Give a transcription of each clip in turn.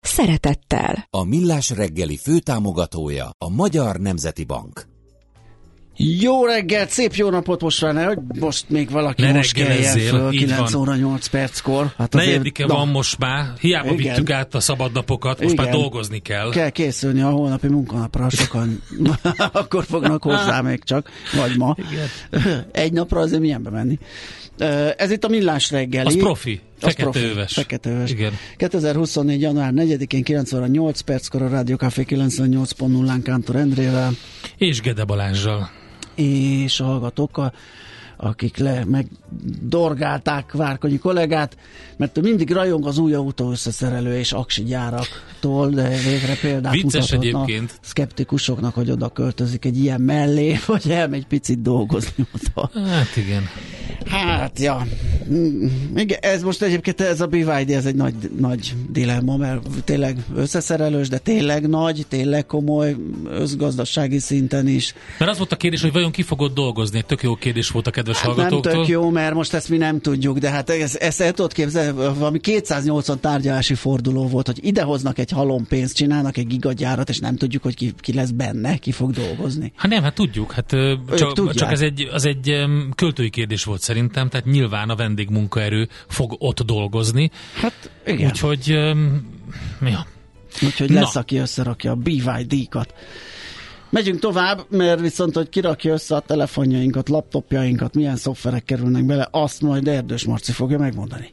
szeretettel. A Millás reggeli főtámogatója a Magyar Nemzeti Bank. Jó reggelt, szép jó napot most már, hogy most még valaki Ne most keljen föl, így 9 van. óra 8 perckor. Hát Negyedike na, van most már, hiába Igen. vittük át a szabadnapokat, most már Igen. dolgozni kell. Kell készülni a holnapi munkanapra, sokan akkor fognak hozzá még csak, vagy ma. Igen. Egy napra azért milyen bemenni. Ez itt a Millás reggeli. Az profi, Az feketeöves. Feketeöves. Igen. 2024. január 4-én 9 óra 8 perckor a Rádió Café 98.0-án Kántor Endrével És Gede Balázsral. és a hallgatókkal, akik le megdorgálták Várkonyi kollégát, mert ő mindig rajong az új autó összeszerelő és aksi gyáraktól, de végre példát Vicces egyébként. szkeptikusoknak, hogy oda költözik egy ilyen mellé, vagy elmegy picit dolgozni oda. Hát igen. Hát, ja. Igen, ez most egyébként ez a BYD, ez egy nagy, nagy dilemma, mert tényleg összeszerelős, de tényleg nagy, tényleg komoly, összgazdasági szinten is. Mert az volt a kérdés, hogy vajon ki fogod dolgozni. Tök jó kérdés volt a kedves Hát nem hallgatóktól. tök jó, mert most ezt mi nem tudjuk, de hát ez, ezt el tudod képzelni, valami 280 tárgyalási forduló volt, hogy idehoznak egy halom pénzt, csinálnak egy gigagyárat, és nem tudjuk, hogy ki, ki lesz benne, ki fog dolgozni. Hát nem, hát tudjuk, hát csak, tudják. csak ez egy, az egy költői kérdés volt szerintem, tehát nyilván a vendégmunkaerő fog ott dolgozni, Hát igen. Úgyhogy, ja. Úgyhogy Na. lesz, aki összerakja a BYD-kat. Megyünk tovább, mert viszont, hogy kirakja össze a telefonjainkat, laptopjainkat, milyen szoftverek kerülnek bele, azt majd Erdős Marci fogja megmondani.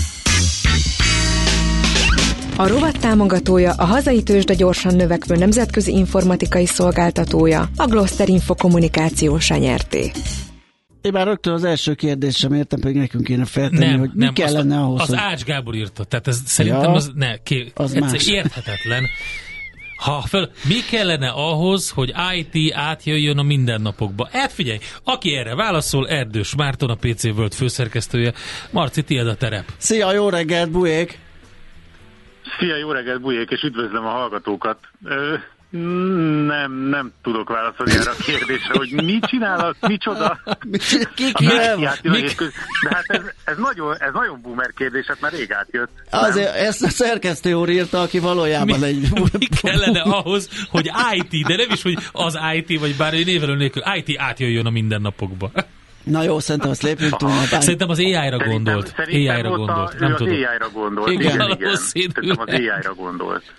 A rovat támogatója a hazai tőzsde gyorsan növekvő nemzetközi informatikai szolgáltatója, a Gloster Info kommunikációs nyerté. Én már rögtön az első kérdést sem értem, pedig nekünk kéne feltenni, Nem, hogy mi nem, kellene azt, ahhoz, Az hogy... Ács Gábor írta, tehát ez szerintem Ja, az, ne, ké, az más. érthetetlen. Ha fel, mi kellene ahhoz, hogy IT átjöjjön a mindennapokba? Hát figyelj, aki erre válaszol, Erdős Márton, a PC World főszerkesztője. Marci, tiéd a terep. Szia, jó reggelt, Bujék! Szia, jó reggelt, Bujék, és üdvözlöm a hallgatókat. Ö, nem, nem tudok válaszolni erre a kérdésre, hogy mit csinálok, micsoda. Ki A ki De hát ez, ez, nagyon, ez nagyon boomer kérdés, hát már rég átjött. Azért ezt a szerkesztő úr írta, aki valójában egy... Mi kellene ahhoz, hogy IT, de nem is, hogy az IT, vagy bár névelő nélkül, IT átjöjjön a mindennapokba. Na jó, szerintem azt lépjünk túl. Mert Szerintem az AI-ra gondolt. szerintem AI-ra ott gondolt. A, Nem tudom. az AI-ra gondolt. Igen, Igen, igen. Szerintem az AI-ra gondolt.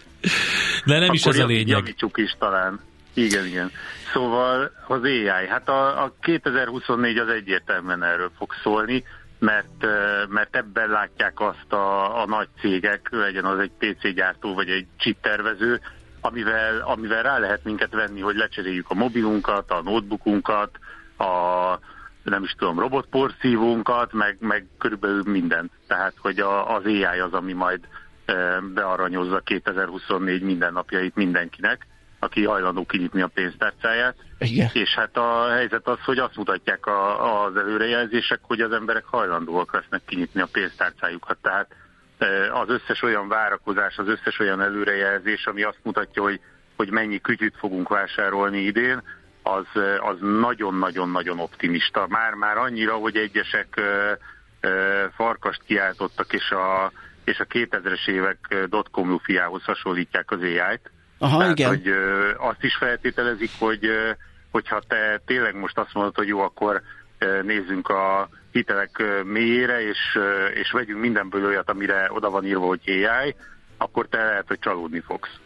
De nem is ez a lényeg. Javítsuk is talán. Igen, igen. Szóval az AI, hát a, a 2024 az egyértelműen erről fog szólni, mert, mert ebben látják azt a, a nagy cégek, legyen az egy PC gyártó vagy egy chip tervező, amivel, amivel rá lehet minket venni, hogy lecseréljük a mobilunkat, a notebookunkat, a nem is tudom, robotporszívónkat, meg, meg körülbelül mindent. Tehát, hogy a, az AI az, ami majd bearanyozza 2024 mindennapjait mindenkinek, aki hajlandó kinyitni a pénztárcáját. Igen. És hát a helyzet az, hogy azt mutatják a, az előrejelzések, hogy az emberek hajlandóak lesznek kinyitni a pénztárcájukat. Tehát az összes olyan várakozás, az összes olyan előrejelzés, ami azt mutatja, hogy, hogy mennyi kütyüt fogunk vásárolni idén, az, az nagyon-nagyon-nagyon optimista. Már-már annyira, hogy egyesek farkast kiáltottak, és a, és a 2000-es évek dotcom lufiához hasonlítják az AI-t. Aha, Tehát, igen. hogy azt is feltételezik, hogy hogyha te tényleg most azt mondod, hogy jó, akkor nézzünk a hitelek mélyére, és, és vegyünk mindenből olyat, amire oda van írva, hogy AI, akkor te lehet, hogy csalódni fogsz.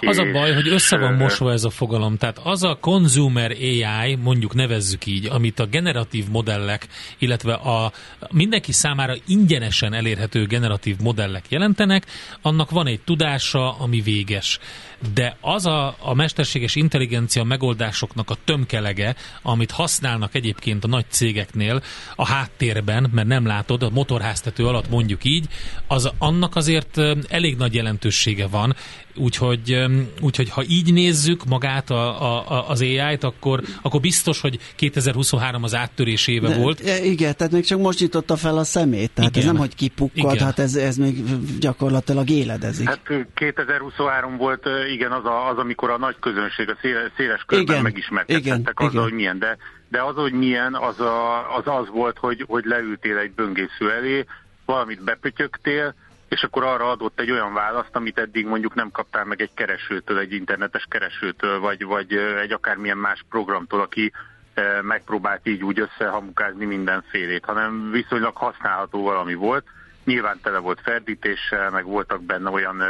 Az a baj, hogy össze van mosva ez a fogalom. Tehát az a consumer AI, mondjuk nevezzük így, amit a generatív modellek, illetve a mindenki számára ingyenesen elérhető generatív modellek jelentenek, annak van egy tudása, ami véges. De az a, a mesterséges intelligencia megoldásoknak a tömkelege, amit használnak egyébként a nagy cégeknél a háttérben, mert nem látod, a motorháztető alatt mondjuk így, az annak azért elég nagy jelentősége van, Úgyhogy, úgyhogy ha így nézzük magát a, a, az AI-t, akkor, akkor biztos, hogy 2023 az áttörés éve De, volt. Igen, tehát még csak most nyitotta fel a szemét. Tehát igen. ez nem, hogy kipukkad, igen. hát ez, ez még gyakorlatilag éledezik. Hát 2023 volt, igen, az, a, az amikor a nagy közönség, a széles, széles körben igen. megismerkedtek azzal, hogy milyen, de, de az, hogy milyen, az, a, az az volt, hogy, hogy leültél egy böngésző elé, valamit bepötyögtél, és akkor arra adott egy olyan választ, amit eddig mondjuk nem kaptál meg egy keresőtől, egy internetes keresőtől, vagy, vagy egy akármilyen más programtól, aki megpróbált így úgy összehamukázni mindenfélét, hanem viszonylag használható valami volt. Nyilván tele volt ferdítéssel, meg voltak benne olyan,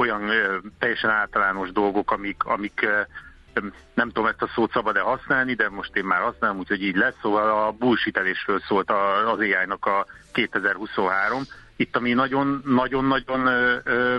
olyan teljesen általános dolgok, amik, amik nem tudom ezt a szót szabad-e használni, de most én már használom, úgyhogy így lesz. Szóval a bullshitelésről szólt az AI-nak a 2023, itt ami nagyon-nagyon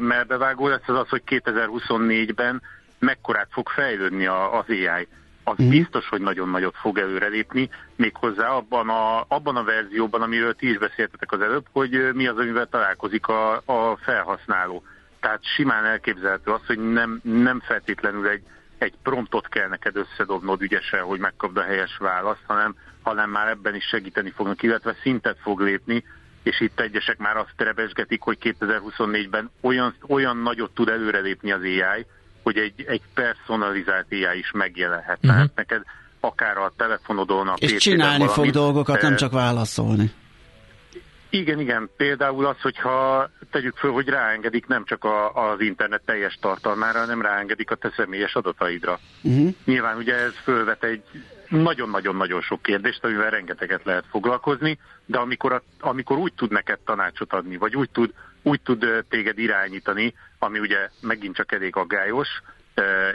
merbevágó lesz, az az, hogy 2024-ben mekkorát fog fejlődni az AI. Az mm. biztos, hogy nagyon nagyot fog előrelépni, méghozzá abban a, abban a verzióban, amiről ti is beszéltetek az előbb, hogy mi az, amivel találkozik a, a felhasználó. Tehát simán elképzelhető az, hogy nem, nem feltétlenül egy, egy promptot kell neked összedobnod ügyesen, hogy megkapd a helyes választ, hanem, hanem már ebben is segíteni fognak, illetve szintet fog lépni, és itt egyesek már azt terebesgetik, hogy 2024-ben olyan, olyan nagyot tud előrelépni az AI, hogy egy, egy personalizált AI is megjelenhet. Uh-huh. Tehát neked akár a telefonodon, a És csinálni valamit, fog dolgokat, nem csak válaszolni. Igen, igen. Például az, hogyha tegyük föl, hogy ráengedik nem csak a, az internet teljes tartalmára, hanem ráengedik a te személyes adataidra. Uh-huh. Nyilván ugye ez fölvet egy nagyon-nagyon-nagyon sok kérdést, amivel rengeteget lehet foglalkozni, de amikor, a, amikor úgy tud neked tanácsot adni, vagy úgy tud, úgy tud téged irányítani, ami ugye megint csak elég aggályos,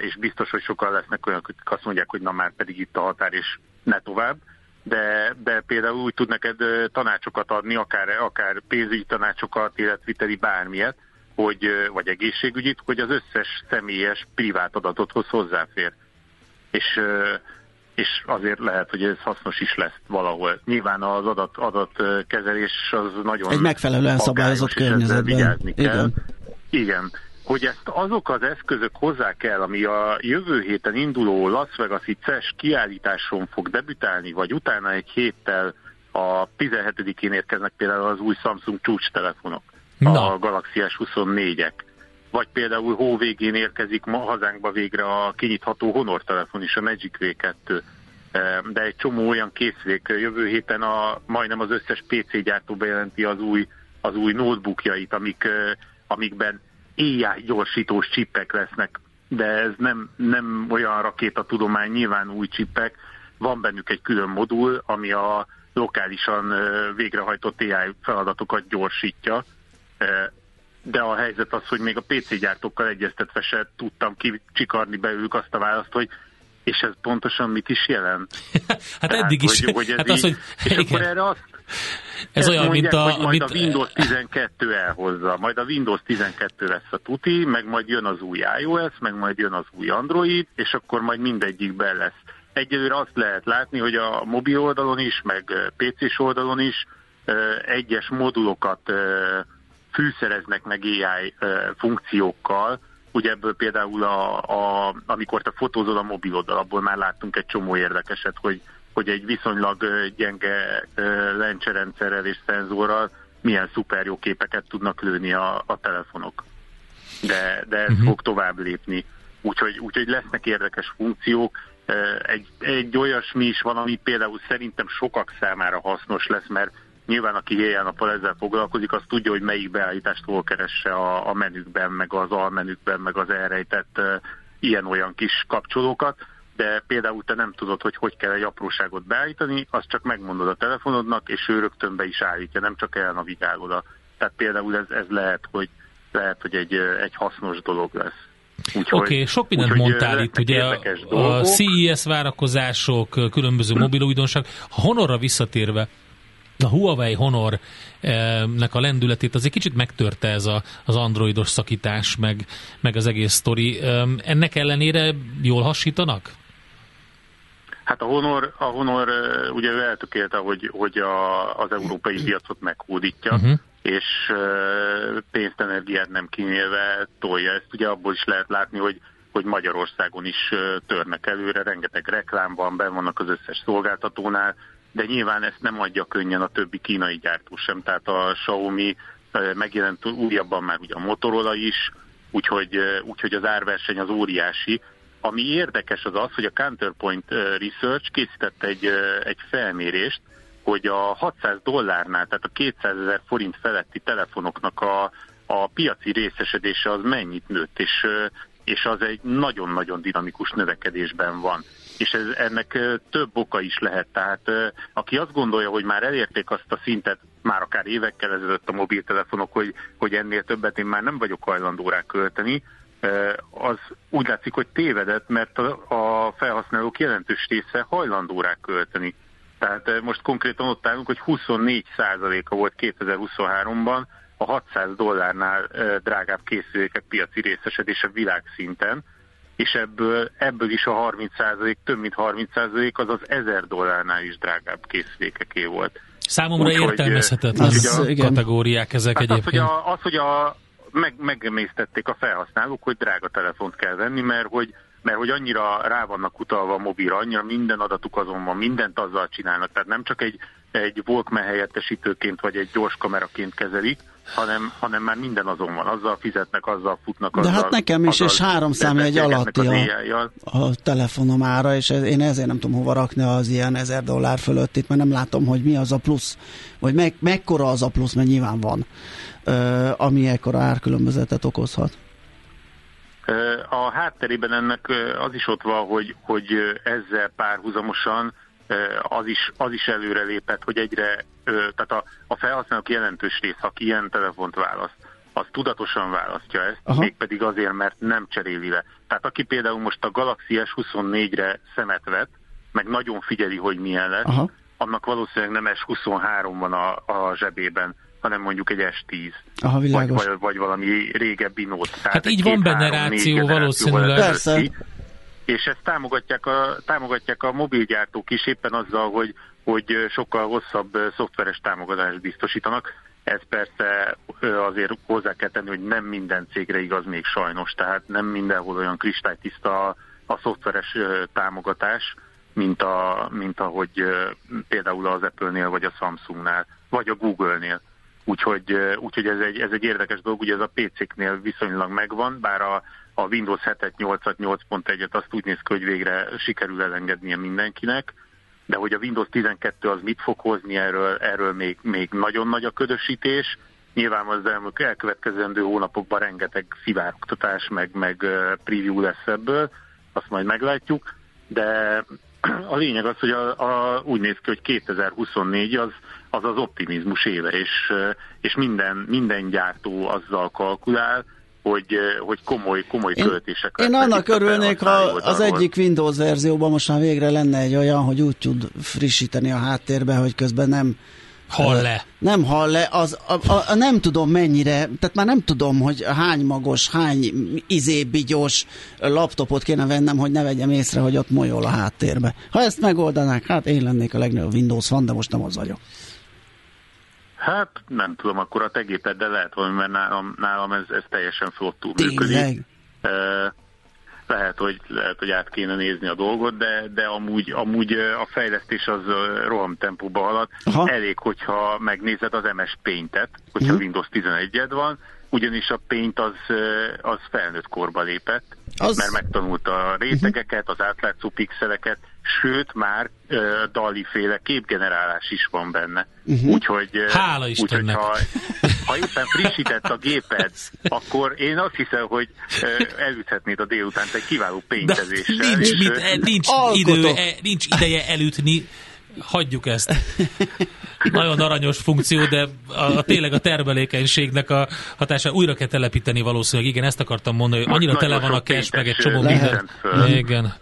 és biztos, hogy sokan lesznek olyanok, akik azt mondják, hogy na már pedig itt a határ, és ne tovább, de, de például úgy tud neked tanácsokat adni, akár, akár pénzügyi tanácsokat, életviteli bármilyet, hogy, vagy egészségügyit, hogy az összes személyes privát adatothoz hozzáfér. És és azért lehet, hogy ez hasznos is lesz valahol. Nyilván az adat, adatkezelés az nagyon... Egy megfelelően szabályozott környezetben. Igen. Kell. Igen. Hogy ezt azok az eszközök hozzá kell, ami a jövő héten induló Las Vegas-i CES kiállításon fog debütálni, vagy utána egy héttel a 17-én érkeznek például az új Samsung csúcs-telefonok, Na. a Galaxy S24-ek vagy például hó végén érkezik ma hazánkba végre a kinyitható Honor telefon is, a Magic V2 e, de egy csomó olyan készülék jövő héten a, majdnem az összes PC gyártó bejelenti az új, az új notebookjait, amik, amikben éjjel gyorsítós csippek lesznek, de ez nem, nem olyan rakétatudomány, nyilván új csippek, van bennük egy külön modul, ami a lokálisan végrehajtott AI feladatokat gyorsítja, de a helyzet az, hogy még a PC gyártókkal egyeztetve se tudtam kicsikarni belőlük azt a választ, hogy és ez pontosan mit is jelent? hát Tehát, eddig is. Hogy, hogy ez hát az, hogy... És igen. akkor erre azt ez olyan, mondják, mint a... Majd mint... a Windows 12 elhozza, majd a Windows 12 lesz a tuti, meg majd jön az új iOS, meg majd jön az új Android, és akkor majd mindegyikben lesz. Egyelőre azt lehet látni, hogy a mobil oldalon is, meg PC-s oldalon is egyes modulokat fűszereznek meg AI funkciókkal, ugye ebből például a, a, amikor te fotózol a mobiloddal, abból már láttunk egy csomó érdekeset, hogy, hogy egy viszonylag gyenge lencserendszerrel és szenzorral milyen szuper jó képeket tudnak lőni a, a telefonok. De, de ez uh-huh. fog tovább lépni. Úgyhogy, úgyhogy lesznek érdekes funkciók. Egy, egy olyasmi is van, ami például szerintem sokak számára hasznos lesz, mert Nyilván aki éjjel-nappal ezzel foglalkozik, az tudja, hogy melyik beállítást hol keresse a, a menükben, meg az almenükben, meg az elrejtett uh, ilyen-olyan kis kapcsolókat, de például te nem tudod, hogy hogy kell egy apróságot beállítani, azt csak megmondod a telefonodnak, és ő rögtön be is állítja, nem csak elnavigál oda. Tehát például ez, ez lehet, hogy, lehet, hogy egy, egy hasznos dolog lesz. Oké, okay, sok mindent úgy, mondtál itt, ugye a, a CES várakozások, különböző mobil újdonság. Honorra visszatérve, a Huawei Honor nek a lendületét azért kicsit megtörte ez a, az androidos szakítás, meg, meg az egész sztori. Ennek ellenére jól hasítanak? Hát a Honor, a Honor ugye ő eltökélte, hogy, hogy a, az európai piacot meghódítja, uh-huh. és pénzt, energiát nem kinélve tolja. Ezt ugye abból is lehet látni, hogy hogy Magyarországon is törnek előre, rengeteg reklám van, ben vannak az összes szolgáltatónál, de nyilván ezt nem adja könnyen a többi kínai gyártó sem, tehát a Xiaomi megjelent újabban már ugye a Motorola is, úgyhogy, úgyhogy az árverseny az óriási. Ami érdekes az az, hogy a Counterpoint Research készített egy, egy felmérést, hogy a 600 dollárnál, tehát a 200 ezer forint feletti telefonoknak a, a piaci részesedése az mennyit nőtt, és, és az egy nagyon-nagyon dinamikus növekedésben van és ez, ennek több oka is lehet. Tehát aki azt gondolja, hogy már elérték azt a szintet, már akár évekkel ezelőtt a mobiltelefonok, hogy, hogy ennél többet én már nem vagyok hajlandó rá költeni, az úgy látszik, hogy tévedett, mert a, a felhasználók jelentős része hajlandó rá költeni. Tehát most konkrétan ott állunk, hogy 24%-a volt 2023-ban a 600 dollárnál drágább készülékek piaci részesedése világszinten, és ebből, ebből is a 30% több mint 30 az az 1000 dollárnál is drágább készülékeké volt. Számomra úgy, értelmezhetetlen az, kategóriák ezek hát egyébként. Az, hogy a, az, hogy a meg, megemésztették a felhasználók, hogy drága telefont kell venni, mert hogy, mert hogy annyira rá vannak utalva a mobilra, annyira minden adatuk azon van, mindent azzal csinálnak, tehát nem csak egy, egy Walkman helyettesítőként vagy egy gyors kameraként kezelik, hanem, hanem már minden azon van, azzal fizetnek, azzal futnak. Azzal, De hát nekem is, és három egy alatti a, a telefonom ára, és ez, én ezért nem tudom hova rakni az ilyen ezer dollár fölött itt, mert nem látom, hogy mi az a plusz, vagy meg, mekkora az a plusz, mert nyilván van, ami ekkora árkülönbözetet okozhat. A hátterében ennek az is ott van, hogy, hogy ezzel párhuzamosan az is, az is előre lépett, hogy egyre, tehát a, a felhasználók jelentős rész, aki ilyen telefont választ, az tudatosan választja ezt, Aha. mégpedig azért, mert nem cseréli le. Tehát aki például most a Galaxy S24-re szemet vet, meg nagyon figyeli, hogy milyen lesz, Aha. annak valószínűleg nem S23 van a, a zsebében, hanem mondjuk egy S10. Aha, vagy, vagy, vagy valami régebbi. Tehát hát így van benne ráció valószínűleg. Persze és ezt támogatják a, támogatják a mobilgyártók is éppen azzal, hogy, hogy sokkal hosszabb szoftveres támogatást biztosítanak. Ez persze azért hozzá kell tenni, hogy nem minden cégre igaz még sajnos, tehát nem mindenhol olyan kristálytiszta a, a szoftveres támogatás, mint, a, mint ahogy például az Apple-nél, vagy a Samsungnál, vagy a Google-nél. Úgyhogy, úgyhogy ez, egy, ez egy érdekes dolog, ugye ez a PC-knél viszonylag megvan, bár a, a Windows 7-et, 8-at, 8.1-et azt úgy néz ki, hogy végre sikerül elengednie mindenkinek, de hogy a Windows 12 az mit fog hozni, erről, erről még, még nagyon nagy a ködösítés. Nyilván az elkövetkezendő hónapokban rengeteg szivároktatás, meg, meg preview lesz ebből, azt majd meglátjuk, de a lényeg az, hogy a, a, úgy néz ki, hogy 2024 az az, az optimizmus éve, és, és minden, minden gyártó azzal kalkulál, hogy, hogy komoly, komoly én, költések Én annak örülnék, ha az egyik Windows verzióban most már végre lenne egy olyan, hogy úgy tud frissíteni a háttérbe, hogy közben nem Hall le. Nem hall le, az, a, a, a, nem tudom mennyire, tehát már nem tudom, hogy hány magos, hány izébigyos laptopot kéne vennem, hogy ne vegyem észre, hogy ott molyol a háttérbe. Ha ezt megoldanák, hát én lennék a legnagyobb Windows van, de most nem az vagyok. Hát nem tudom, akkor a te de lehet valami, mert nálam, nálam ez, ez teljesen flottul működik. lehet, hogy, lehet, hogy át kéne nézni a dolgot, de, de amúgy, amúgy a fejlesztés az rohamtempóba halad. Aha. Elég, hogyha megnézed az MS Paint-et, hogyha uh-huh. Windows 11-ed van, ugyanis a Paint az, az felnőtt korba lépett, az... mert megtanulta a rétegeket, az átlátszó pixeleket, sőt már uh, Dali féle képgenerálás is van benne. Uh-huh. Úgyhogy, Hála Istennek. Úgyhogy ha, ha éppen frissített a géped, akkor én azt hiszem, hogy uh, elüthetnéd a délután egy kiváló pénzezéssel. Nincs, és, mit, nincs, idő, nincs ideje elütni hagyjuk ezt. Nagyon aranyos funkció, de a, a tényleg a termelékenységnek a hatásán újra kell telepíteni valószínűleg. Igen, ezt akartam mondani, hogy annyira tele van a cache, meg egy csomó minden. Igen.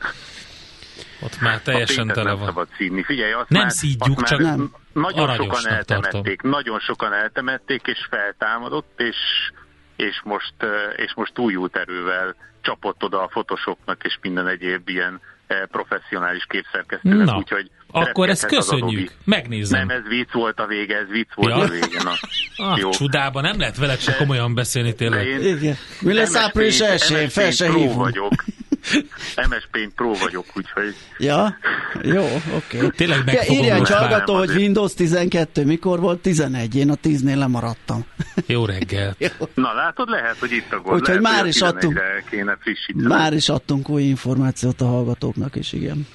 Ott már teljesen tele nem van. szabad szídni. Figyelj, azt Nem már, szídjuk, azt csak már nem. nagyon sokan eltemették, tartom. nagyon sokan eltemették, és feltámadott, és, és, most, és most újult erővel csapott oda a Photoshopnak és minden egyéb ilyen professzionális képszerkesztőnek, Na, úgyhogy akkor ezt köszönjük. Megnézem. Nem, ez vicc volt a vége, ez vicc volt Ja? a vége. Na. Ah, Jó. csodában nem lehet veled se komolyan beszélni De tényleg. én Igen. Mi lesz április elsőjén? Fel se hívunk. vagyok. MS Paint Pro vagyok, úgyhogy Ja? Jó, oké. Okay. Tényleg Ja, írja egy hallgató, hogy. Windows 12, mikor volt? 11, én a 10-nél lemaradtam. Jó reggel. Na látod, lehet, hogy itt a gond. Úgyhogy lehet, már is adtunk- 11-re kéne frissíteni. Már is adtunk új információt a hallgatóknak is, igen.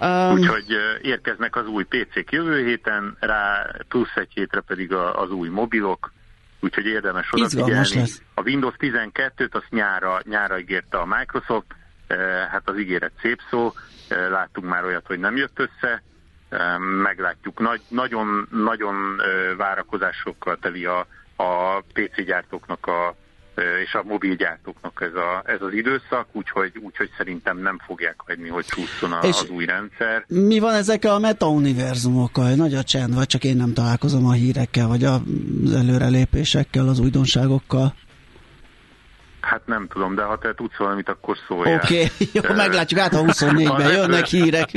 Um, Úgyhogy érkeznek az új PC-k jövő héten, rá plusz egy hétre pedig a, az új mobilok, úgyhogy érdemes odafigyelni. A Windows 12-t azt nyára, nyára ígérte a Microsoft, eh, hát az ígéret szép szó, eh, láttunk már olyat, hogy nem jött össze, eh, meglátjuk. Nagy, nagyon, nagyon várakozásokkal teli a, a PC gyártóknak a, és a mobilgyártóknak ez, a, ez az időszak, úgyhogy, úgyhogy szerintem nem fogják hagyni, hogy csúszson a, És- az új rendszer. mi van ezekkel a meta-univerzumokkal? Nagy a csend, vagy csak én nem találkozom a hírekkel, vagy az előrelépésekkel, az újdonságokkal? Hát nem tudom, de ha te tudsz valamit, akkor szóljál. Oké, okay, jó, meglátjuk, át a 24-ben az jönnek hírek.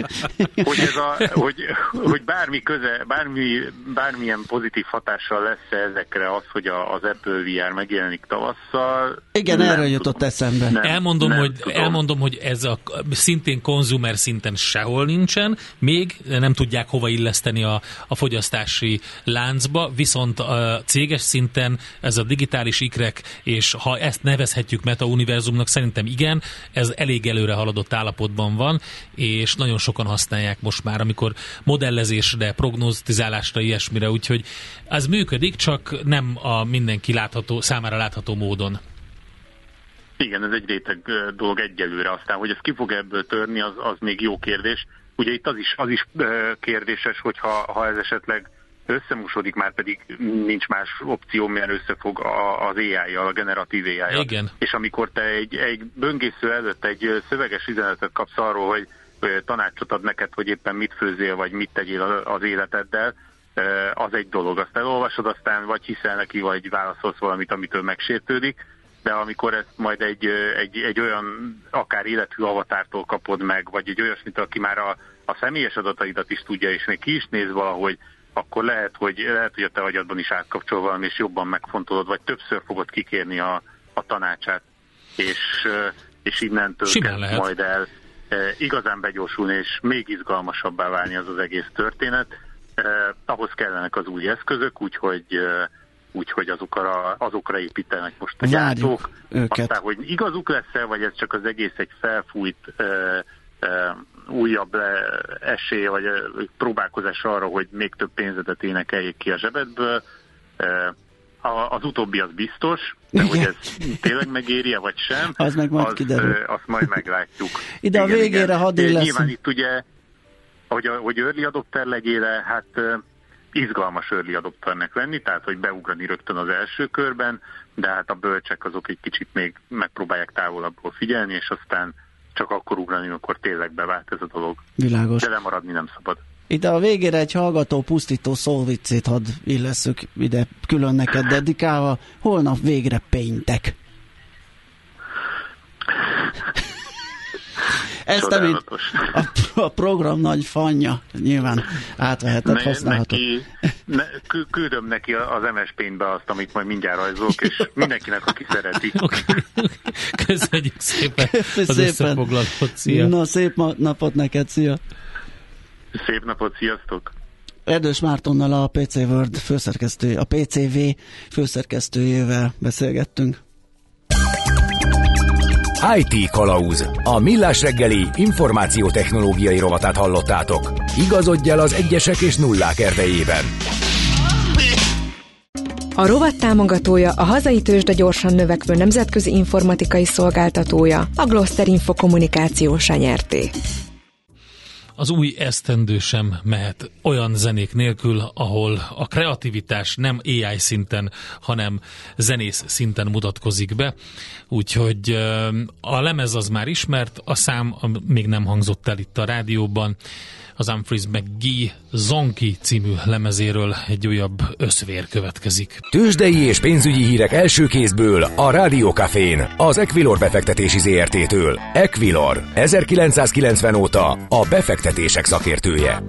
hogy, ez a, hogy, hogy bármi köze, bármi, bármilyen pozitív hatással lesz ezekre az, hogy a, az Apple VR megjelenik tavasszal. Igen, nem erről tudom. jutott eszembe. Nem, elmondom, nem hogy, tudom. elmondom, hogy ez a szintén konzumer szinten sehol nincsen, még nem tudják hova illeszteni a, a fogyasztási láncba, viszont a céges szinten ez a digitális ikrek, és ha ezt nevezhetjük meta-univerzumnak, szerintem igen, ez elég előre haladott állapotban van, és nagyon sokan használják most már, amikor modellezésre, prognóztizálásra, ilyesmire, úgyhogy ez működik, csak nem a mindenki látható, számára látható módon. Igen, ez egy réteg dolog egyelőre. Aztán, hogy ez ki fog ebből törni, az, az még jó kérdés. Ugye itt az is, az is kérdéses, hogy ha, ha ez esetleg összemosodik, már pedig nincs más opció, mert összefog az AI-jal, a generatív ai Igen. És amikor te egy, egy böngésző előtt egy szöveges üzenetet kapsz arról, hogy tanácsot ad neked, hogy éppen mit főzzél, vagy mit tegyél az életeddel, az egy dolog. Azt elolvasod, aztán vagy hiszel neki, vagy válaszolsz valamit, amitől megsértődik de amikor ezt majd egy, egy, egy olyan akár élethű avatártól kapod meg, vagy egy olyasmit, aki már a, a személyes adataidat is tudja, és még ki is néz valahogy, akkor lehet, hogy, lehet, hogy a te agyadban is átkapcsol valami, és jobban megfontolod, vagy többször fogod kikérni a, a tanácsát, és, ö, és innentől Simán lehet. majd el e, igazán begyorsulni, és még izgalmasabbá válni az az egész történet. E, ahhoz kellenek az új eszközök, úgyhogy e, úgyhogy azokra, azokra építenek most a gyártók. őket. Aztán, hogy igazuk lesz-e, vagy ez csak az egész egy felfújt újabb e, esély, vagy e, próbálkozás arra, hogy még több pénzedet énekeljék ki a zsebedből. E, a, az utóbbi az biztos, de hogy Igen. ez tényleg megéri vagy sem, Az meg majd az, kiderül. azt majd meglátjuk. Ide a végére hadd Ö, illeszünk. Nyilván itt ugye, hogy, hogy early adopter legyél, hát izgalmas early adopternek lenni, tehát hogy beugrani rögtön az első körben, de hát a bölcsek azok egy kicsit még megpróbálják távolabbról figyelni, és aztán csak akkor ugrani, amikor tényleg bevált ez a dolog. Világos. De lemaradni nem szabad. Ide a végére egy hallgató pusztító szólviccét hadd illesszük ide külön neked dedikálva. Holnap végre péntek. Így, Csodálatos. a, a program nagy fanja, nyilván átveheted, Ne, használhatod. neki, ne, kü- küldöm neki az MS Paint-be azt, amit majd mindjárt rajzolok, és mindenkinek, aki szereti. Oké. Köszönjük szépen Köszönjük az szépen. összefoglalót. Szia. Na, szép napot neked, szia! Szép napot, sziasztok! Erdős Mártonnal a PC World főszerkesztő, a PCV főszerkesztőjével beszélgettünk. IT Kalauz. A millás reggeli információtechnológiai rovatát hallottátok. Igazodj el az egyesek és nullák erdejében. A rovat támogatója a hazai tőzsde gyorsan növekvő nemzetközi informatikai szolgáltatója, a Gloster Info kommunikáció nyerté. Az új esztendő sem mehet olyan zenék nélkül, ahol a kreativitás nem AI szinten, hanem zenész szinten mutatkozik be. Úgyhogy a lemez az már ismert, a szám még nem hangzott el itt a rádióban az Humphreys McGee Zonki című lemezéről egy újabb összvér következik. Tőzsdei és pénzügyi hírek első kézből a Rádiókafén, az Equilor befektetési ZRT-től. Equilor, 1990 óta a befektetések szakértője.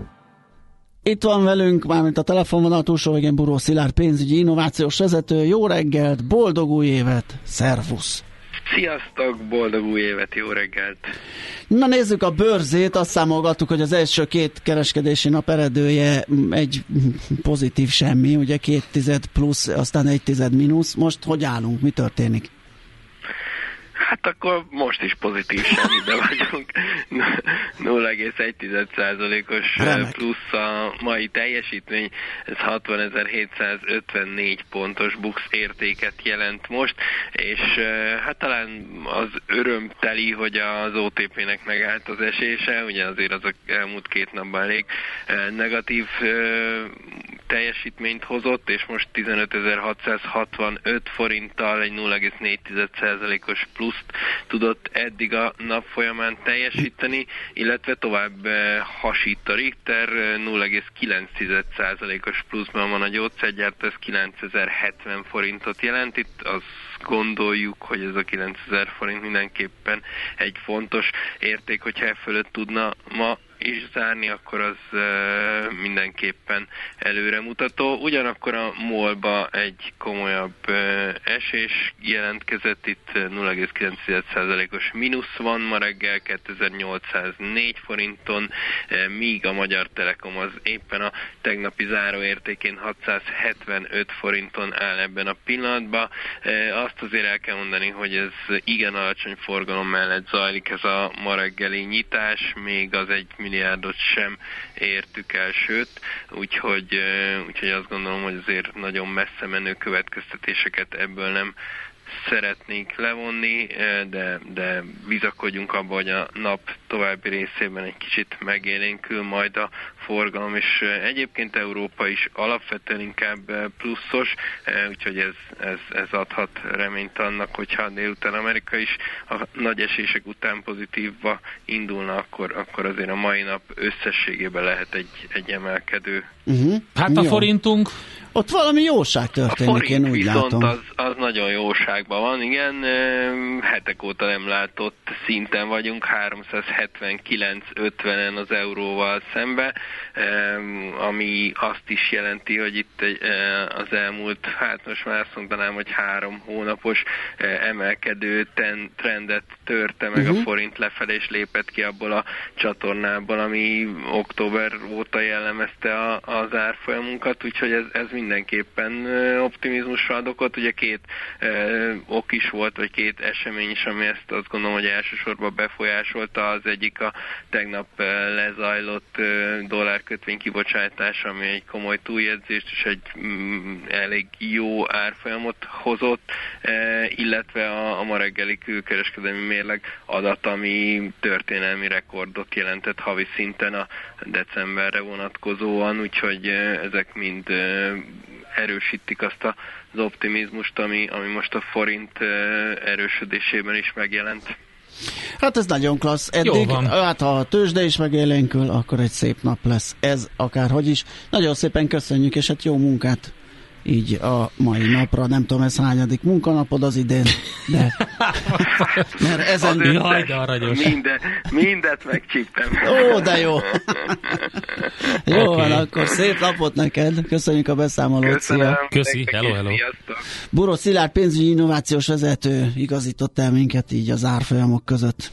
Itt van velünk, mármint a telefonvonal túlsó végén Buró Szilárd pénzügyi innovációs vezető. Jó reggelt, boldog új évet, szervusz! Sziasztok, boldog új évet, jó reggelt! Na nézzük a bőrzét, azt számolgattuk, hogy az első két kereskedési nap eredője egy pozitív semmi, ugye két tized plusz, aztán egy tized mínusz. Most hogy állunk, mi történik? Hát akkor most is pozitív semmibe vagyunk. 0,1%-os plusz a mai teljesítmény, ez 60.754 pontos bux értéket jelent most, és hát talán az örömteli, hogy az OTP-nek megállt az esése, ugye azért az elmúlt két napban elég negatív teljesítményt hozott, és most 15.665 forinttal egy 0,4%-os pluszt tudott eddig a nap folyamán teljesíteni, illetve tovább hasít a Richter, 0,9%-os pluszban van a gyógyszergyárt, ez 9070 forintot jelent, itt az gondoljuk, hogy ez a 9000 forint mindenképpen egy fontos érték, hogyha e fölött tudna ma is zárni, akkor az mindenképpen előremutató. Ugyanakkor a molba egy komolyabb esés jelentkezett, itt 0,9%-os mínusz van ma reggel 2804 forinton, míg a Magyar Telekom az éppen a tegnapi záróértékén 675 forinton áll ebben a pillanatban. Azt azért el kell mondani, hogy ez igen alacsony forgalom mellett zajlik ez a ma reggeli nyitás, még az egy milliárdot sem értük el, sőt, úgyhogy, úgyhogy azt gondolom, hogy azért nagyon messze menő következtetéseket ebből nem szeretnénk levonni, de, de bizakodjunk abba, hogy a nap további részében egy kicsit megélénkül majd a forgalom, és egyébként Európa is alapvetően inkább pluszos, úgyhogy ez, ez, ez adhat reményt annak, hogyha délután Amerika is a nagy esések után pozitívba indulna, akkor, akkor azért a mai nap összességében lehet egy, egy emelkedő. Uh-huh. Hát a Jó. forintunk? Ott valami jóság történik, a én úgy viszont látom. Az, az nagyon jóságban van, igen, hetek óta nem látott szinten vagyunk, 379-50-en az euróval szembe, ami azt is jelenti, hogy itt az elmúlt, hát most már azt mondanám, hogy három hónapos emelkedő trendet törte meg uh-huh. a forint lefelé, és lépett ki abból a csatornából, ami október óta jellemezte a, az árfolyamunkat, úgyhogy ez, ez mindenképpen optimizmusra ad okot. Ugye két ok is volt, vagy két esemény is, ami ezt azt gondolom, hogy elsősorban befolyásolta. Az egyik a tegnap lezajlott dollárkötvény kibocsátás, ami egy komoly túljegyzést és egy mm, elég jó árfolyamot hozott, illetve a, a ma reggeli külkereskedelmi mérleg adat, ami történelmi rekordot jelentett havi szinten a decemberre vonatkozóan, úgyhogy ezek mind erősítik azt az optimizmust, ami, ami most a forint erősödésében is megjelent. Hát ez nagyon klassz. Eddig, hát ha a tőzsde is megélénkül, akkor egy szép nap lesz. Ez akárhogy is. Nagyon szépen köszönjük, és hát jó munkát így a mai napra. Nem tudom, ez hányadik munkanapod az idén, de mert ezen... Jaj, de aranyos. Minden, mindet megcsíptem. Ó, de jó. jó okay. van, akkor szép napot neked. Köszönjük a beszámolót. Köszönöm. Köszi, hello, hello. Buró Szilárd pénzügyi innovációs vezető igazított el minket így az árfolyamok között.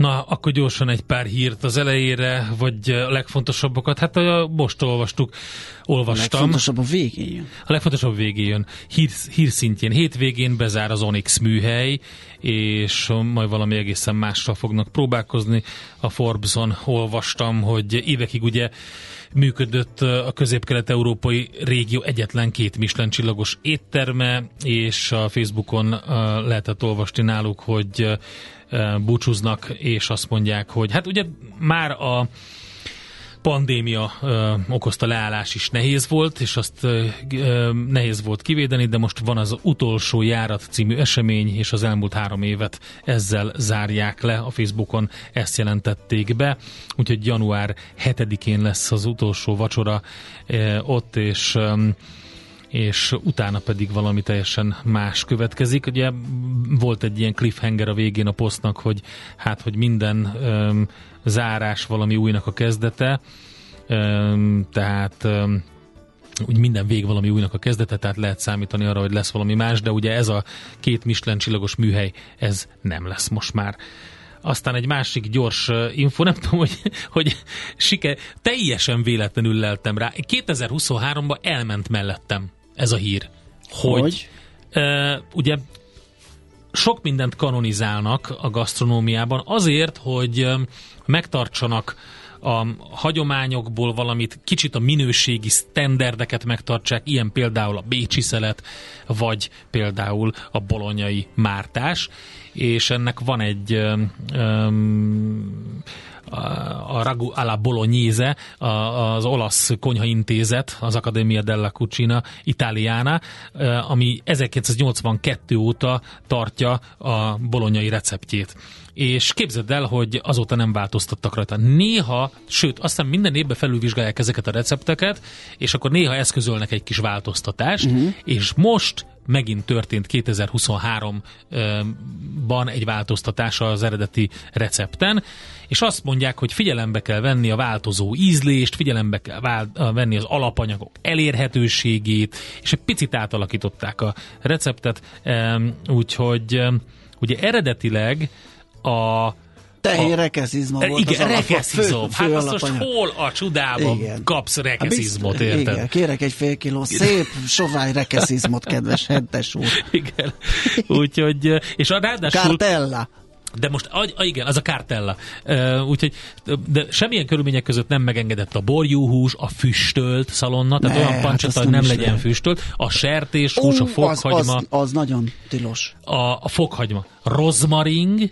Na, akkor gyorsan egy pár hírt az elejére, vagy a legfontosabbakat. Hát a, most olvastuk, olvastam. A legfontosabb a végén jön. A legfontosabb végén jön. Hír, hírszintjén hétvégén bezár az Onyx műhely, és majd valami egészen mással fognak próbálkozni. A Forbes-on olvastam, hogy évekig ugye működött a közép-kelet-európai régió egyetlen két Michelin csillagos étterme, és a Facebookon lehetett olvasni náluk, hogy búcsúznak, és azt mondják, hogy hát ugye már a pandémia ö, okozta leállás is nehéz volt, és azt ö, ö, nehéz volt kivédeni, de most van az utolsó járat című esemény, és az elmúlt három évet ezzel zárják le. A Facebookon ezt jelentették be, úgyhogy január 7-én lesz az utolsó vacsora ö, ott, és ö, és utána pedig valami teljesen más következik. Ugye volt egy ilyen cliffhanger a végén a posztnak, hogy hát, hogy minden öm, zárás valami újnak a kezdete, öm, tehát öm, úgy minden vég valami újnak a kezdete, tehát lehet számítani arra, hogy lesz valami más, de ugye ez a két Michelin csillagos műhely, ez nem lesz most már. Aztán egy másik gyors info, nem tudom, hogy, hogy siker, teljesen véletlenül leltem rá. 2023-ban elment mellettem ez a hír. Hogy, hogy? Uh, ugye sok mindent kanonizálnak a gasztronómiában azért, hogy megtartsanak a hagyományokból valamit, kicsit a minőségi sztenderdeket megtartsák, ilyen például a bécsi szelet, vagy például a bolonyai mártás, és ennek van egy um, a Ragu alla Bolognese, az olasz konyhaintézet, az Accademia della Cucina Italiana, ami 1982 óta tartja a bolonyai receptjét és képzeld el, hogy azóta nem változtattak rajta. Néha, sőt, aztán minden évben felülvizsgálják ezeket a recepteket, és akkor néha eszközölnek egy kis változtatást, uh-huh. és most megint történt 2023-ban egy változtatás az eredeti recepten, és azt mondják, hogy figyelembe kell venni a változó ízlést, figyelembe kell venni az alapanyagok elérhetőségét, és egy picit átalakították a receptet, úgyhogy ugye eredetileg a Tehén rekeszizma volt Igen, az rekeszizom. Fő, fő hát azt most hol a csodában igen. kapsz rekeszizmot, hát érted? Igen, kérek egy fél kiló szép, sovány rekeszizmot, kedves hentes úr. Igen, úgyhogy, és a ráadásul... Cartella. De most, a, igen, az a kártella. Uh, úgyhogy, de semmilyen körülmények között nem megengedett a borjúhús, a füstölt szalonna, tehát ne, olyan hát pancsata, hogy nem legyen lehet. füstölt, a sertéshús, uh, a fokhagyma. Az, az, az nagyon tilos. A, a fokhagyma. Rozmaring,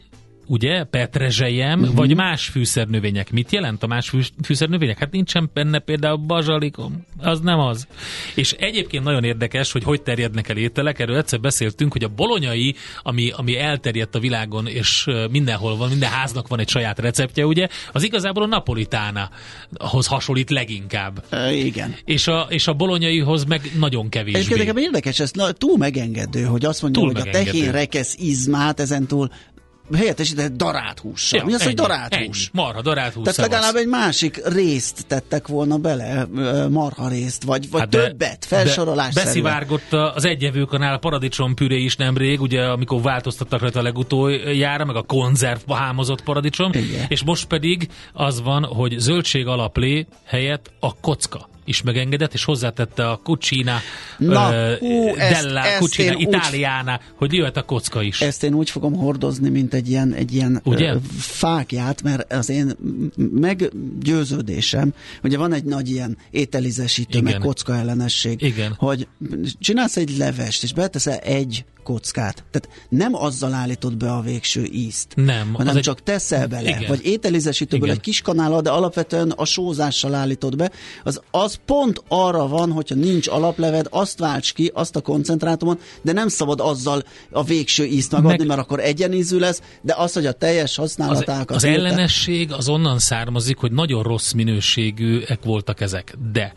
ugye, petrezselyem, uh-huh. vagy más fűszernövények. Mit jelent a más fűszernövények? Hát nincsen benne például bazsalikom, az nem az. És egyébként nagyon érdekes, hogy hogy terjednek el ételek, erről egyszer beszéltünk, hogy a bolonyai, ami, ami elterjedt a világon, és mindenhol van, minden háznak van egy saját receptje, ugye, az igazából a napolitánahoz hasonlít leginkább. E, igen. És a, és a bolonyaihoz meg nagyon kevés. Egyébként érdekes, ez na, túl megengedő, hogy azt mondja, túl hogy megengedő. a tehén rekesz izmát ezentúl helyettesített darált hússal. Ja, Mi az, ennyi, hogy darált ennyi. hús? Marha, darált hús. Tehát legalább egy másik részt tettek volna bele, marha részt, vagy, vagy hát többet, felsorolás Beszivárgott az egyevőkanál paradicsom püré is nemrég, ugye amikor változtattak rajta a legutoljára, meg a konzerv hámozott paradicsom, Igen. és most pedig az van, hogy zöldség alaplé helyett a kocka is megengedett, és hozzátette a Cucina Na, uh, hú, della ezt, Cucina ezt Italiana, úgy, hogy jöhet a kocka is. Ezt én úgy fogom hordozni, mint egy ilyen, egy ilyen Ugye? Fákját, mert az én meggyőződésem, ugye van egy nagy ilyen ételizesítő, Igen. meg kocka ellenesség, Igen. hogy csinálsz egy levest, és beteszel egy kockát. Tehát nem azzal állítod be a végső ízt, nem, hanem az csak egy... teszel bele, Igen. vagy ételizesítőből Igen. egy kis kanállal, de alapvetően a sózással állítod be, az, az pont arra van, hogyha nincs alapleved, azt válts ki, azt a koncentrátumot, de nem szabad azzal a végső ízt megadni, Meg... mert akkor egyenízű lesz, de az, hogy a teljes használatákat... Az, az ellenesség az onnan származik, hogy nagyon rossz minőségűek voltak ezek, de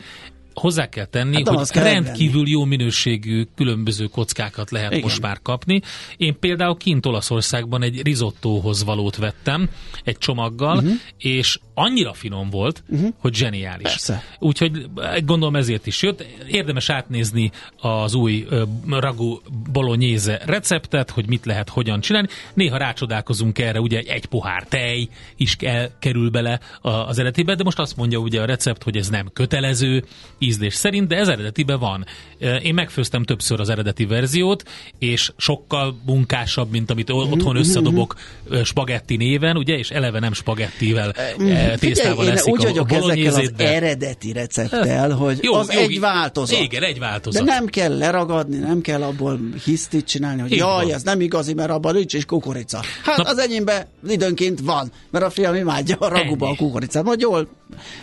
hozzá kell tenni, hát hogy kell rendkívül venni. jó minőségű különböző kockákat lehet Igen. most már kapni. Én például kint Olaszországban egy risottóhoz valót vettem, egy csomaggal, uh-huh. és annyira finom volt, uh-huh. hogy zseniális. Persze. Úgyhogy gondolom ezért is jött. Érdemes átnézni az új ö, ragu bolognese receptet, hogy mit lehet hogyan csinálni. Néha rácsodálkozunk erre, ugye egy pohár tej is kell, kerül bele az eredetibe, de most azt mondja ugye a recept, hogy ez nem kötelező ízlés szerint, de ez eredetiben van. Ö, Én megfőztem többször az eredeti verziót, és sokkal munkásabb, mint amit o- otthon összedobok ö, spagetti néven, ugye, és eleve nem spagettivel eh, tésztával Figyelj, én úgy a, a vagyok ezekkel az de eredeti recepttel, hogy Jó, az jó, egy változat. Igen, egy változat. De nem kell leragadni, nem kell abból hisztit csinálni, hogy Így jaj, van. ez nem igazi, mert abban nincs is kukorica. Hát Na- az enyémben időnként van, mert a fiam imádja a raguba Ennyi. a kukoricát. Vagy jól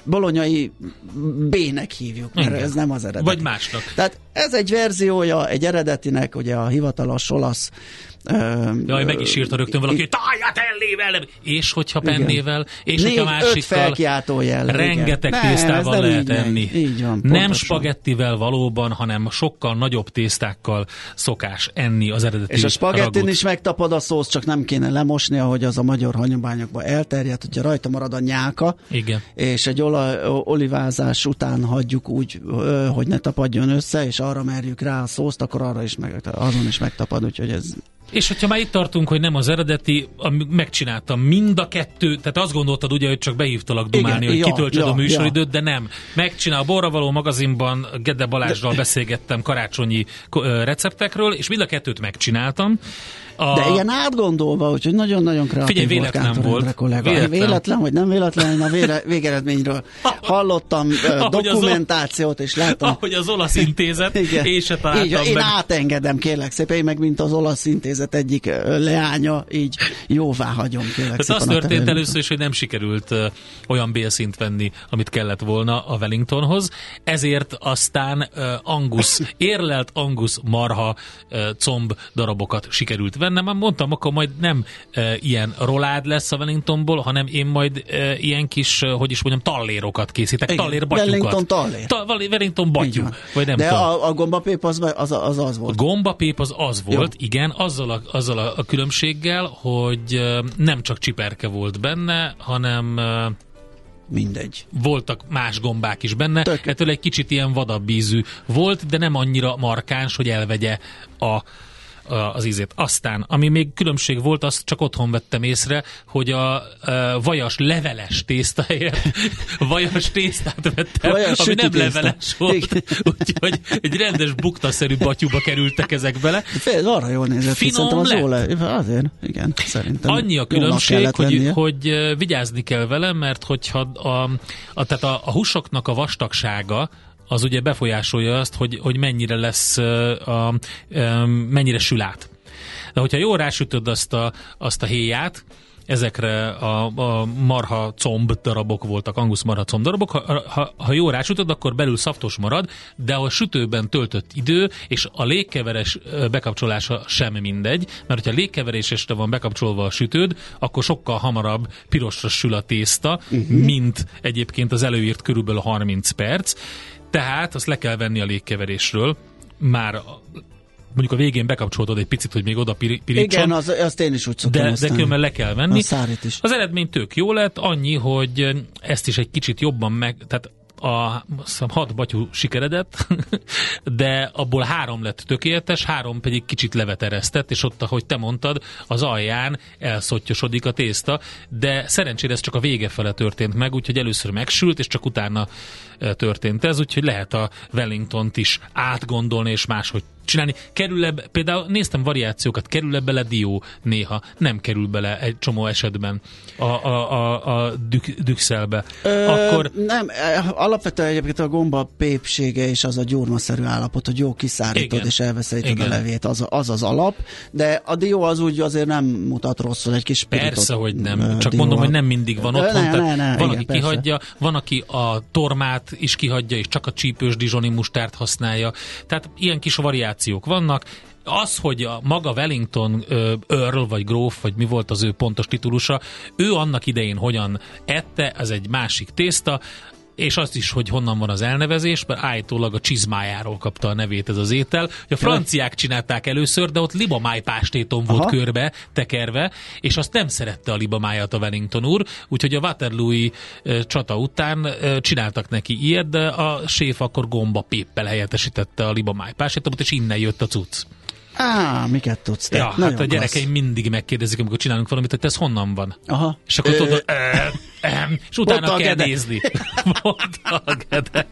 bolonyai B-nek hívjuk, mert Igen. ez nem az eredeti. Vagy másnak. Tehát ez egy verziója egy eredetinek, ugye a hivatalos olasz Jaj, meg is írta rögtön valaki, hogy táját ellével, és hogyha pennével, és hogyha Négy, öt másikkal, jellel, rengeteg igen. Tésztával nem lehet így enni. Így van, nem spagettivel valóban, hanem sokkal nagyobb tésztákkal szokás enni az eredeti És a spagettin ragut. is megtapad a szósz, csak nem kéne lemosni, ahogy az a magyar hagyományokban elterjedt, hogyha rajta marad a nyáka, Igen. és egy olaj, olivázás után hagyjuk úgy, hogy ne tapadjon össze, és arra merjük rá a szószt, akkor arra is meg, azon is megtapad, úgyhogy ez És hogyha már itt tartunk, hogy nem az eredeti, megcsináltam mind a kettő, tehát azt gondoltad ugye, hogy csak behívtalak dumálni, Igen, hogy ja, kitöltsed ja, a műsoridőt, de nem. Megcsinál a Borravaló magazinban Gede Balázsral beszélgettem karácsonyi receptekről, és mind a kettőt megcsináltam. A, De ilyen átgondolva, úgyhogy nagyon-nagyon kreatív Figyelj, véletlen Kántor volt. Kollega. Véletlen. Véletlen. vagy nem véletlen, én a vére, végeredményről hallottam o- dokumentációt, és láttam. ahogy az olasz intézet, Igen. én se így, én meg. átengedem, kérlek szépen, én meg mint az olasz intézet egyik leánya, így jóvá hagyom, kérlek Tehát az történt először is, hogy nem sikerült uh, olyan bélszint venni, amit kellett volna a Wellingtonhoz, ezért aztán uh, Angus, érlelt Angus marha uh, comb darabokat sikerült vennem. Már mondtam, akkor majd nem uh, ilyen rolád lesz a Wellingtonból, hanem én majd uh, ilyen kis, uh, hogy is mondjam, tallérokat készítek, Igen, tallér batyukat. Wellington tallér. Ta, Wellington batyú, vagy nem De tudom. a, a gombapép az, az, az, az A volt. gombapép az az volt, Jó. igen, azzal a, azzal a, a különbséggel, hogy ö, nem csak csiperke volt benne, hanem ö, Mindegy. voltak más gombák is benne. Tök. Ettől egy kicsit ilyen vadabb ízű volt, de nem annyira markáns, hogy elvegye a a- az ízét. Aztán, ami még különbség volt, azt csak otthon vettem észre, hogy a, a vajas leveles tészta helyett vajas tésztát vettem, Vajas ami nem sütitészta. leveles volt, úgyhogy egy rendes buktaszerű batyúba kerültek ezek bele. Fél, arra jól nézett, Finom az lett. jó le, Azért, igen, szerintem. Annyi a különbség, hogy, lennie. hogy ö, vigyázni kell vele, mert hogyha a, a, tehát a, a húsoknak a vastagsága az ugye befolyásolja azt, hogy, hogy mennyire lesz, a, mennyire sül át. De hogyha jól rásütöd azt a, azt a héját, ezekre a, a marha comb darabok voltak, angusz marha comb darabok, ha, ha, ha jól rásütöd, akkor belül szaftos marad, de a sütőben töltött idő, és a légkeveres bekapcsolása sem mindegy, mert hogyha légkeverésesre van bekapcsolva a sütőd, akkor sokkal hamarabb pirosra sül a tészta, uh-huh. mint egyébként az előírt körülbelül 30 perc, tehát azt le kell venni a légkeverésről, már mondjuk a végén bekapcsoltad egy picit, hogy még oda pirítson, Igen, az, azt én is úgy szoktam de, de használni. különben le kell venni. A is. Az eredmény tök jó lett, annyi, hogy ezt is egy kicsit jobban meg, tehát a hiszem, hat batyú sikeredett, de abból három lett tökéletes, három pedig kicsit leveteresztett, és ott, ahogy te mondtad, az alján elszotyosodik a tészta, de szerencsére ez csak a vége fele történt meg, úgyhogy először megsült, és csak utána eh, történt ez, úgyhogy lehet a Wellingtont is átgondolni, és máshogy csinálni. Kerül ebbe, például néztem variációkat, kerül -e bele dió néha, nem kerül bele egy csomó esetben a, a, a, a dük, dükszelbe. Ö, Akkor Nem, eh, alapvetően egyébként a gomba pépsége és az a gyurmaszerű állapot, hogy jó kiszárítod Igen. és elveszíted Igen. a levét, az, az az alap, de a dió az úgy azért nem mutat rosszul, egy kis. Persze, hogy nem. Csak dióval. mondom, hogy nem mindig van otthon. ne, ne, ne, van, igen, aki persze. kihagyja, van, aki a tormát is kihagyja, és csak a csípős dizsoni mustárt használja. Tehát ilyen kis variációk vannak. Az, hogy a maga Wellington Earl, vagy gróf, vagy mi volt az ő pontos titulusa, ő annak idején hogyan ette, ez egy másik tészta, és azt is, hogy honnan van az elnevezés, mert állítólag a csizmájáról kapta a nevét ez az étel. A franciák csinálták először, de ott libamájpástéton volt Aha. körbe tekerve, és azt nem szerette a libamájat a Wellington úr, úgyhogy a Waterloo-i csata után csináltak neki ilyet, de a séf akkor gomba péppel helyettesítette a libamájpástétomot, és innen jött a cucc. Á, miket tudsz te? Ja, Nagyon hát a gyerekeim klassz. mindig megkérdezik, amikor csinálunk valamit, hogy ez honnan van. Aha. És akkor tudod, ö, em, és utána Mondta a kell nézni. Mondta a gede.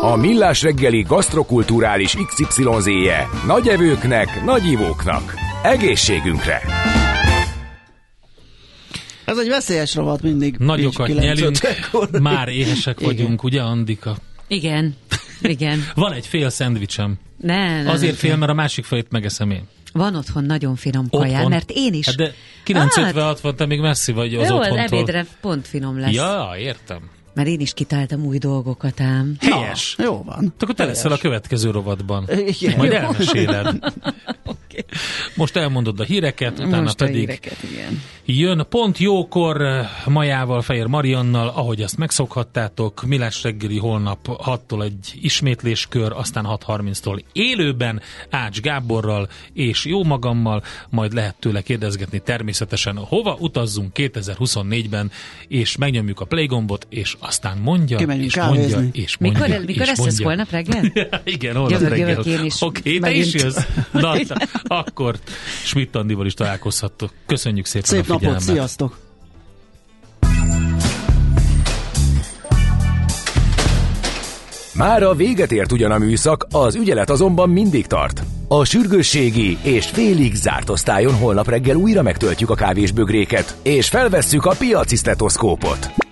A Millás reggeli gasztrokulturális XYZ-je nagy evőknek, nagy ivóknak. Egészségünkre! Ez egy veszélyes rovat mindig. Nagyokat nyelünk, 9.50-kor. már éhesek Igen. vagyunk, ugye Andika? Igen, igen. Van egy fél szendvicsem. Ne, ne, Azért fél, mert a másik felét megeszem én. Van otthon nagyon finom kaján, Otthon? mert én is. Hát de 956 te még messzi vagy az Jó, az otthontól. ebédre pont finom lesz. Ja, értem. Mert én is kitáltam új dolgokat ám. Helyes. Jó van. Akkor te leszel a következő rovatban. Igen. Majd Jó. Most elmondod a híreket, utána Most a pedig híreket, igen. Jön pont jókor Majával, Fehér Mariannal, ahogy azt megszokhattátok, Milás reggeli holnap 6-tól egy ismétléskör, aztán 6.30-tól élőben Ács Gáborral és jó magammal, majd lehet tőle kérdezgetni természetesen, hova utazzunk 2024-ben, és megnyomjuk a play gombot, és aztán mondja, Kimegyünk és mondja, kávézni. és mondja, Mikor, mikor és lesz ez mondja. holnap reggel? Igen, holnap Jövök, reggel. jövök én is. Oké, te is jössz? Na, akkor Schmidt Andival is találkozhattok. Köszönjük szépen Szép a napot, figyelmet. sziasztok! Már a véget ért ugyan a műszak, az ügyelet azonban mindig tart. A sürgősségi és félig zárt osztályon holnap reggel újra megtöltjük a kávésbögréket, és felvesszük a piaci stetoszkópot.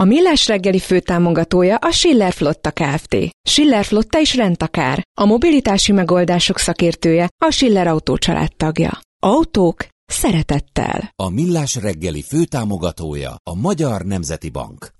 A Millás reggeli főtámogatója a Schiller Flotta Kft. Schiller Flotta is rendtakár. A mobilitási megoldások szakértője a Schiller Autó tagja. Autók szeretettel. A Millás reggeli főtámogatója a Magyar Nemzeti Bank.